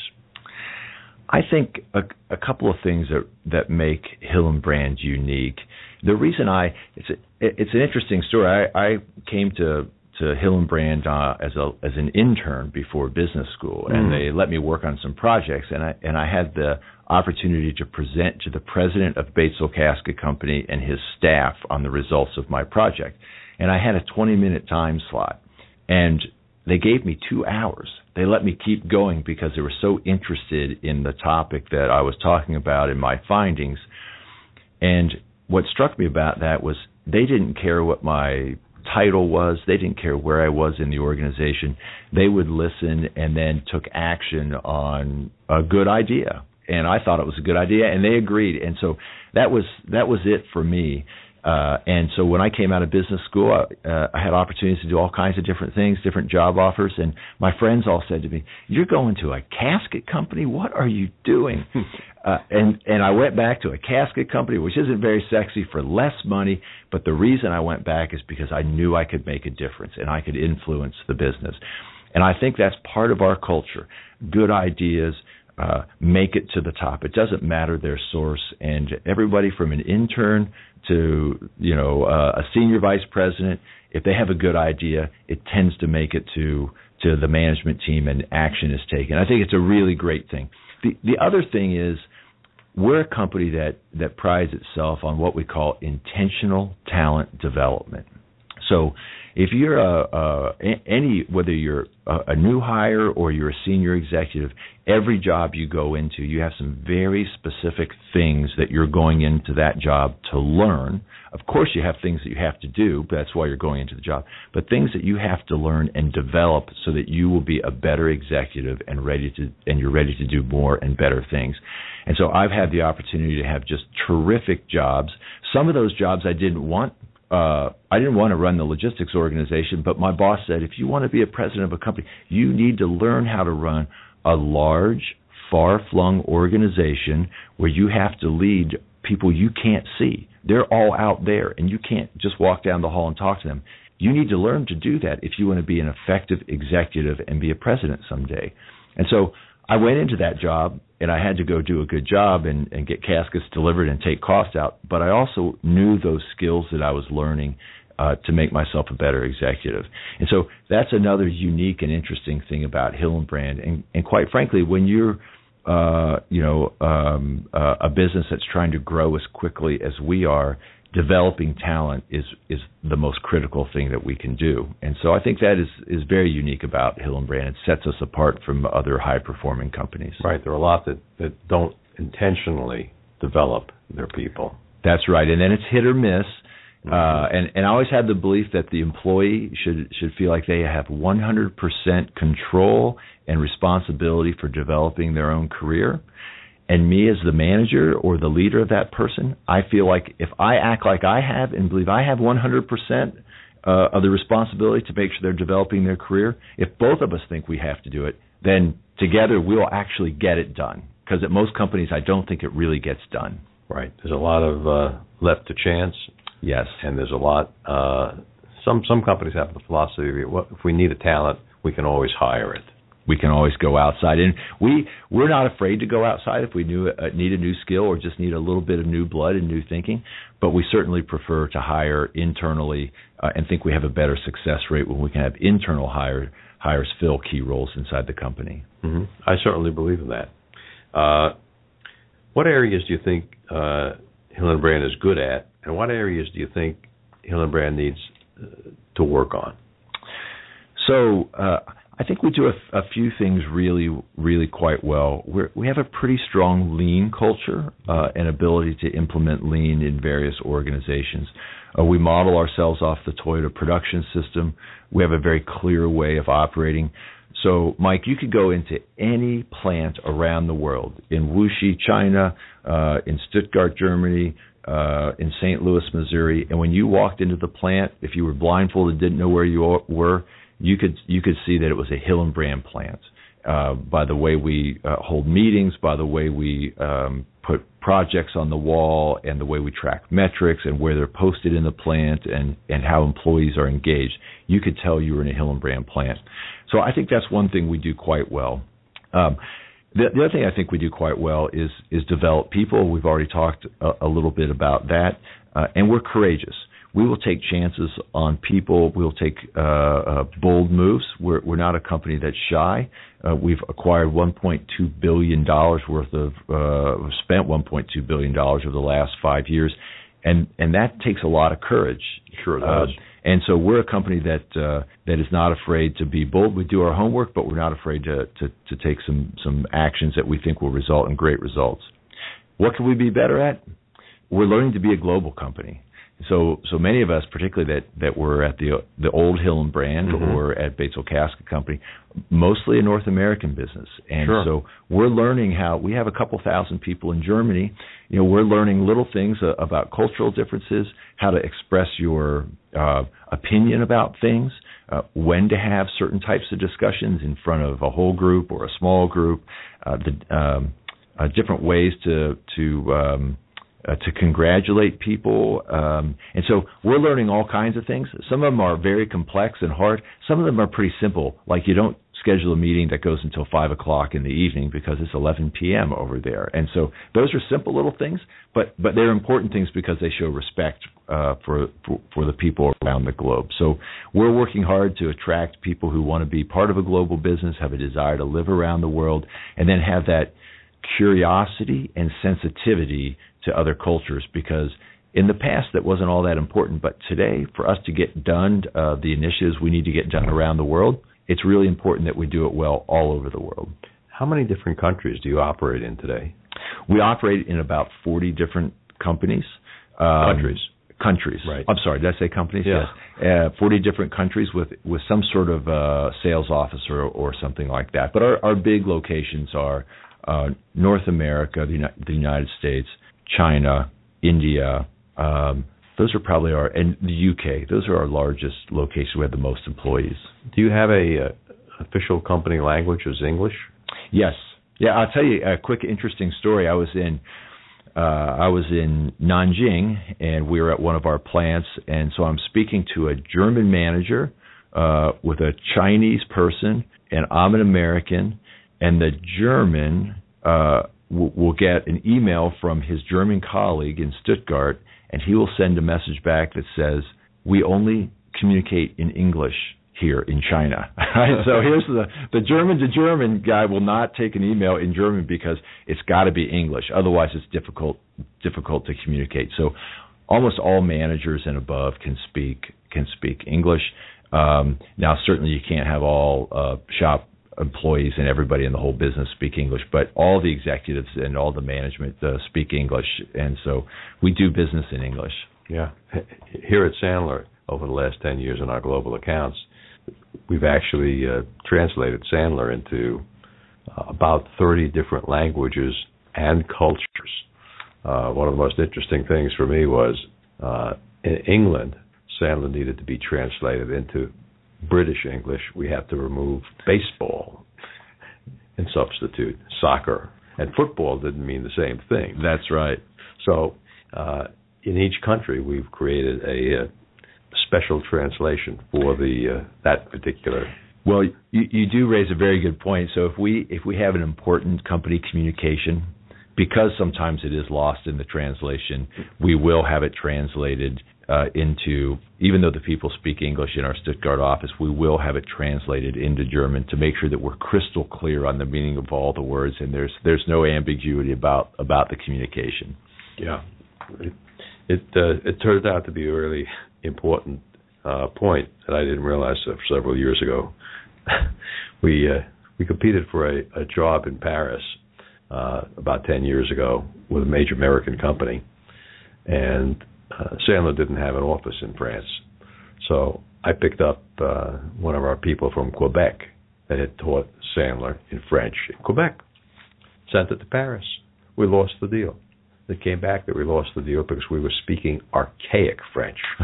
I think a, a couple of things that that make Hillenbrand unique. The reason I it's a, it's an interesting story. I, I came to to Hillenbrand uh, as a as an intern before business school, and Mm. they let me work on some projects, and I and I had the opportunity to present to the president of Batesville Casket Company and his staff on the results of my project, and I had a 20 minute time slot, and they gave me two hours. They let me keep going because they were so interested in the topic that I was talking about in my findings. And what struck me about that was they didn't care what my title was. They didn't care where I was in the organization. They would listen and then took action on a good idea. And I thought it was a good idea and they agreed. And so that was that was it for me. Uh, and so when I came out of business school, I, uh, I had opportunities to do all kinds of different things, different job offers, and my friends all said to me, "You're going to a casket company? What are you doing?" uh, and and I went back to a casket company, which isn't very sexy, for less money. But the reason I went back is because I knew I could make a difference and I could influence the business. And I think that's part of our culture. Good ideas, uh, make it to the top. It doesn't matter their source, and everybody from an intern to you know uh, a senior vice president, if they have a good idea, it tends to make it to to the management team, and action is taken. I think it's a really great thing. The the other thing is we're a company that that prides itself on what we call intentional talent development. So if you're a, a any whether you're a, a new hire or you're a senior executive, every job you go into, you have some very specific things that you're going into that job to learn. Of course, you have things that you have to do, but that's why you're going into the job. But things that you have to learn and develop so that you will be a better executive and ready to and you're ready to do more and better things. And so I've had the opportunity to have just terrific jobs. Some of those jobs I didn't want uh, I didn't want to run the logistics organization, but my boss said, if you want to be a president of a company, you need to learn how to run a large, far flung organization where you have to lead people you can't see. They're all out there, and you can't just walk down the hall and talk to them. You need to learn to do that if you want to be an effective executive and be a president someday. And so I went into that job and I had to go do a good job and, and get caskets delivered and take costs out. But I also knew those skills that I was learning uh, to make myself a better executive. And so that's another unique and interesting thing about Hillenbrand. And, and quite frankly, when you're uh, you know um, uh, a business that's trying to grow as quickly as we are, developing talent is is the most critical thing that we can do. And so I think that is is very unique about Hillenbrand. It sets us apart from other high performing companies. Right. There are a lot that, that don't intentionally develop their people. That's right. And then it's hit or miss. Uh, and and I always had the belief that the employee should should feel like they have 100% control and responsibility for developing their own career. And me as the manager or the leader of that person, I feel like if I act like I have and believe I have 100% uh, of the responsibility to make sure they're developing their career, if both of us think we have to do it, then together we'll actually get it done. Because at most companies, I don't think it really gets done. Right. There's a lot of uh, left to chance. Yes. And there's a lot. Uh, some some companies have the philosophy: well, if we need a talent, we can always hire it. We can always go outside, and we we're not afraid to go outside if we knew, uh, need a new skill or just need a little bit of new blood and new thinking. But we certainly prefer to hire internally, uh, and think we have a better success rate when we can have internal hire hires fill key roles inside the company. Mm-hmm. I certainly believe in that. Uh, what areas do you think uh, Hillenbrand is good at, and what areas do you think Hillenbrand needs uh, to work on? So uh, I think we do a, a, few things really, really quite well. We're, we have a pretty strong lean culture uh, and ability to implement lean in various organizations. Uh, we model ourselves off the Toyota production system. We have a very clear way of operating. So, Mike, you could go into any plant around the world in Wuxi, China, uh, in Stuttgart, Germany, uh, in St. Louis, Missouri, and when you walked into the plant, if you were blindfolded, didn't know where you were, you could you could see that it was a Hillenbrand plant uh, by the way we uh, hold meetings, by the way we um, put projects on the wall, and the way we track metrics and where they're posted in the plant, and and how employees are engaged. You could tell you were in a Hillenbrand plant. So I think that's one thing we do quite well. Um, the, the, other thing I think we do quite well is is develop people. We've already talked a, a little bit about that, uh, and we're courageous. We will take chances on people. We'll take uh, uh, bold moves. We're, we're not a company that's shy. Uh, we've acquired 1.2 billion dollars worth of uh, spent 1.2 billion dollars over the last five years, and and that takes a lot of courage. Sure does. Uh, and so we're a company that uh, that is not afraid to be bold. We do our homework, but we're not afraid to, to to take some some actions that we think will result in great results. What can we be better at? We're learning to be a global company. So so many of us, particularly that that were at the the old Hillenbrand Mhm. or at Batesville Casket Company, mostly a North American business, and Sure. so we're learning how we have a couple thousand people in Germany. You know, we're learning little things uh, about cultural differences, how to express your uh, opinion about things, uh, when to have certain types of discussions in front of a whole group or a small group, uh, the um, uh, different ways to to um, uh, to congratulate people. Um, and so we're learning all kinds of things. Some of them are very complex and hard. Some of them are pretty simple. Like you don't schedule a meeting that goes until five o'clock in the evening because it's 11 p.m. over there. And so those are simple little things, but but they're important things because they show respect uh, for, for for the people around the globe. So we're working hard to attract people who want to be part of a global business, have a desire to live around the world, and then have that curiosity and sensitivity to other cultures because in the past that wasn't all that important but today for us to get done uh, the initiatives we need to get done around the world it's really important that we do it well all over the world How many different countries do you operate in today? we operate in about 40 different companies um, Countries. countries Right. i'm sorry did i say companies Yeah. yes uh, 40 different countries with with some sort of uh, sales officer or or something like that but our our big locations are uh, North America, the, the United States, China, India. Um, those are probably our and the UK. Those are our largest locations. We have the most employees. Do you have a uh, official company language as English? Yes. Yeah, I'll tell you a quick interesting story. I was in uh I was in Nanjing and we were at one of our plants and so I'm speaking to a German manager uh with a Chinese person and I'm an American and the German uh will get an email from his German colleague in Stuttgart and he will send a message back that says we only communicate in English here in China. So here's the the German to German guy will not take an email in German because it's got to be English. Otherwise, it's difficult difficult to communicate. So almost all managers and above can speak can speak English. Um, now, certainly, you can't have all uh, shop employees and everybody in the whole business speak English, but all the executives and all the management uh, speak English, and so we do business in English. Yeah. Here at Sandler, over the last 10 years in our global accounts, we've actually uh, translated Sandler into uh, about 30 different languages and cultures. Uh, one of the most interesting things for me was uh, in England, Sandler needed to be translated into British English. We have to remove baseball and substitute soccer. And football didn't mean the same thing. That's right. So, uh, in each country, we've created a, uh special translation for the uh, that particular. Well, you, you do raise a very good point. So if we if we have an important company communication, because sometimes it is lost in the translation, we will have it translated uh, into. Even though the people speak English in our Stuttgart office, we will have it translated into German to make sure that we're crystal clear on the meaning of all the words, and there's there's no ambiguity about about the communication. Yeah, it it, uh, it turned out to be a really important uh, point that I didn't realize several years ago. we uh, we competed for a, a job in Paris uh, about ten years ago with a major American company, and uh, Sandler didn't have an office in France, so I picked up uh, one of our people from Quebec that had taught Sandler in French in Quebec, sent it to Paris. We lost the deal. It came back that we lost the deal because we were speaking archaic French.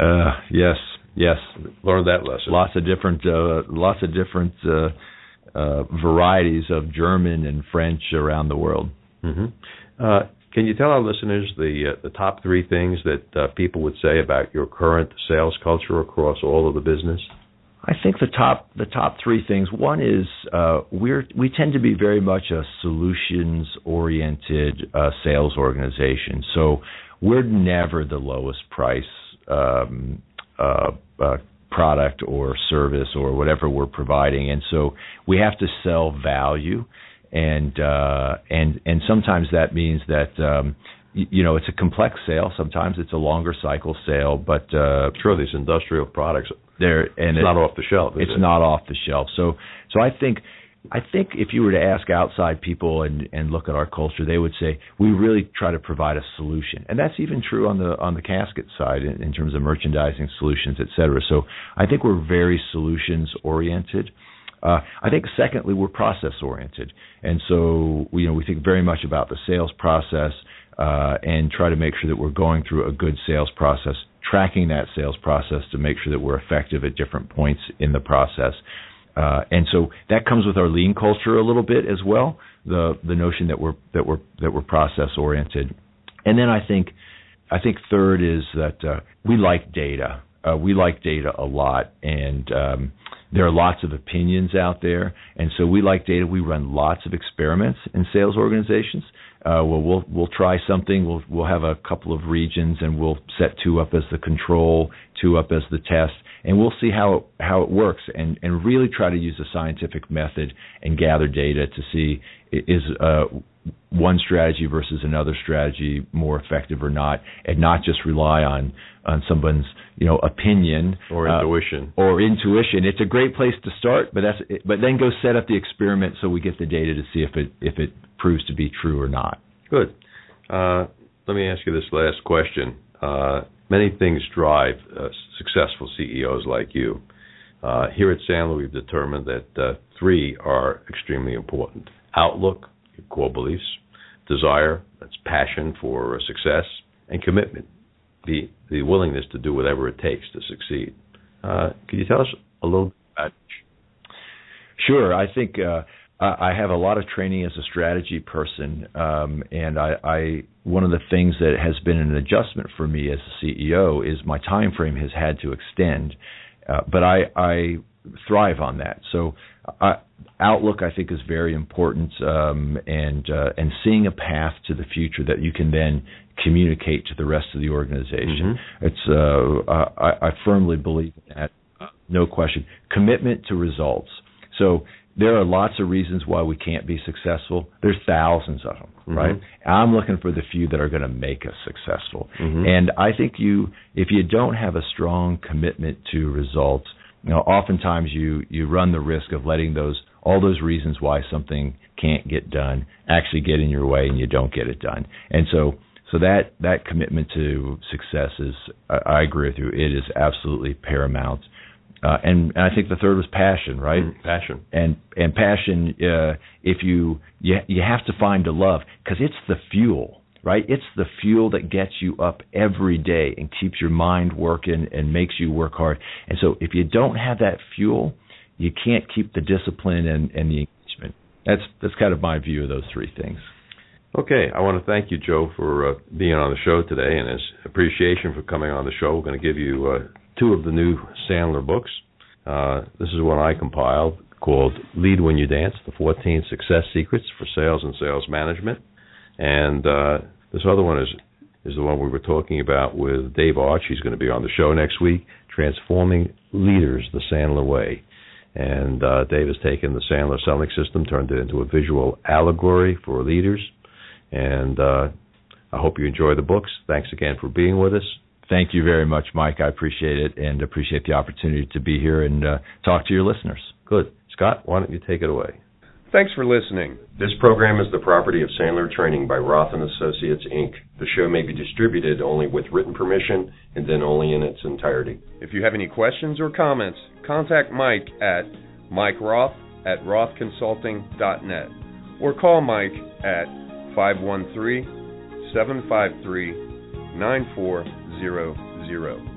uh, yes, yes. Learned that lesson. Lots of different, uh, lots of different uh, uh, varieties of German and French around the world. hmm Uh, can you tell our listeners the uh, the top three things that uh, people would say about your current sales culture across all of the business? I think the top the top three things. One is uh, we're we tend to be very much a solutions oriented uh, sales organization. So we're never the lowest price um, uh, uh, product or service or whatever we're providing, and so we have to sell value, and uh, and and sometimes that means that. Um, you know, it's a complex sale. Sometimes it's a longer cycle sale, but uh, sure, these industrial products, they're and it's it, not off the shelf. It's it? not off the shelf. So, so I think I think if you were to ask outside people and, and look at our culture, they would say we really try to provide a solution, and that's even true on the on the casket side in, in terms of merchandising solutions, et cetera. So I think we're very solutions oriented. Uh, I think secondly we're process oriented, and so you know we think very much about the sales process uh, and try to make sure that we're going through a good sales process, tracking that sales process to make sure that we're effective at different points in the process. Uh, and so that comes with our lean culture a little bit as well. The the notion that we're that we're that we're process oriented, and then I think I think third is that uh, we like data. Uh, we like data a lot, and um, there are lots of opinions out there, and so we like data. We run lots of experiments in sales organizations. Uh, well, we'll we'll try something. We'll we'll have a couple of regions, and we'll set two up as the control, two up as the test, and we'll see how it, how it works, and and really try to use a scientific method and gather data to see is uh, one strategy versus another strategy more effective or not, and not just rely on on someone's you know opinion or uh, intuition or intuition. It's a great place to start, but that's but then go set up the experiment so we get the data to see if it if it proves to be true or not. Good. Uh, let me ask you this last question. Uh, many things drive uh, successful CEOs like you. Uh, here at Sandler, we've determined that uh, three are extremely important: outlook, your core beliefs, desire, that's passion for success, and commitment, the the willingness to do whatever it takes to succeed. Uh, could you tell us a little about? Sure. I think uh, I have a lot of training as a strategy person, um, and I, I one of the things that has been an adjustment for me as a CEO is my time frame has had to extend, uh, but I, I thrive on that. So I, outlook I think is very important, um, and uh, and seeing a path to the future that you can then communicate to the rest of the organization. Mm-hmm. It's uh, I, I firmly believe in that, no question. Commitment to results. So there are lots of reasons why we can't be successful. There's thousands of them, mm-hmm. right? I'm looking for the few that are going to make us successful. Mm-hmm. And I think you, if you don't have a strong commitment to results, you know, oftentimes you you run the risk of letting those all those reasons why something can't get done actually get in your way and you don't get it done. And so so that that commitment to success is I, I agree with you. It is absolutely paramount. Uh, and, and, I think the third was passion, right? Mm, passion. And and passion. Uh, if you you you have to find a love because it's the fuel, right? It's the fuel that gets you up every day and keeps your mind working and makes you work hard. And so if you don't have that fuel, you can't keep the discipline and, and the engagement. That's that's kind of my view of those three things. Okay, I want to thank you, Joe, for uh, being on the show today, and as appreciation for coming on the show, we're going to give you uh, two of the new Sandler books. Uh, this is one I compiled called Lead When You Dance The 14 Success Secrets for Sales and Sales Management. And uh, this other one is, is the one we were talking about with Dave Arch. He's going to be on the show next week Transforming Leaders the Sandler Way. And uh, Dave has taken the Sandler selling system, turned it into a visual allegory for leaders. And uh, I hope you enjoy the books. Thanks again for being with us. Thank you very much, Mike. I appreciate it and appreciate the opportunity to be here and uh, talk to your listeners. Good. Scott, why don't you take it away? Thanks for listening. This program is the property of Sandler Training by Roth and Associates Inc. The show may be distributed only with written permission and then only in its entirety. If you have any questions or comments, contact Mike at Mike Roth at rothconsulting.net or call Mike at 513 753 9400.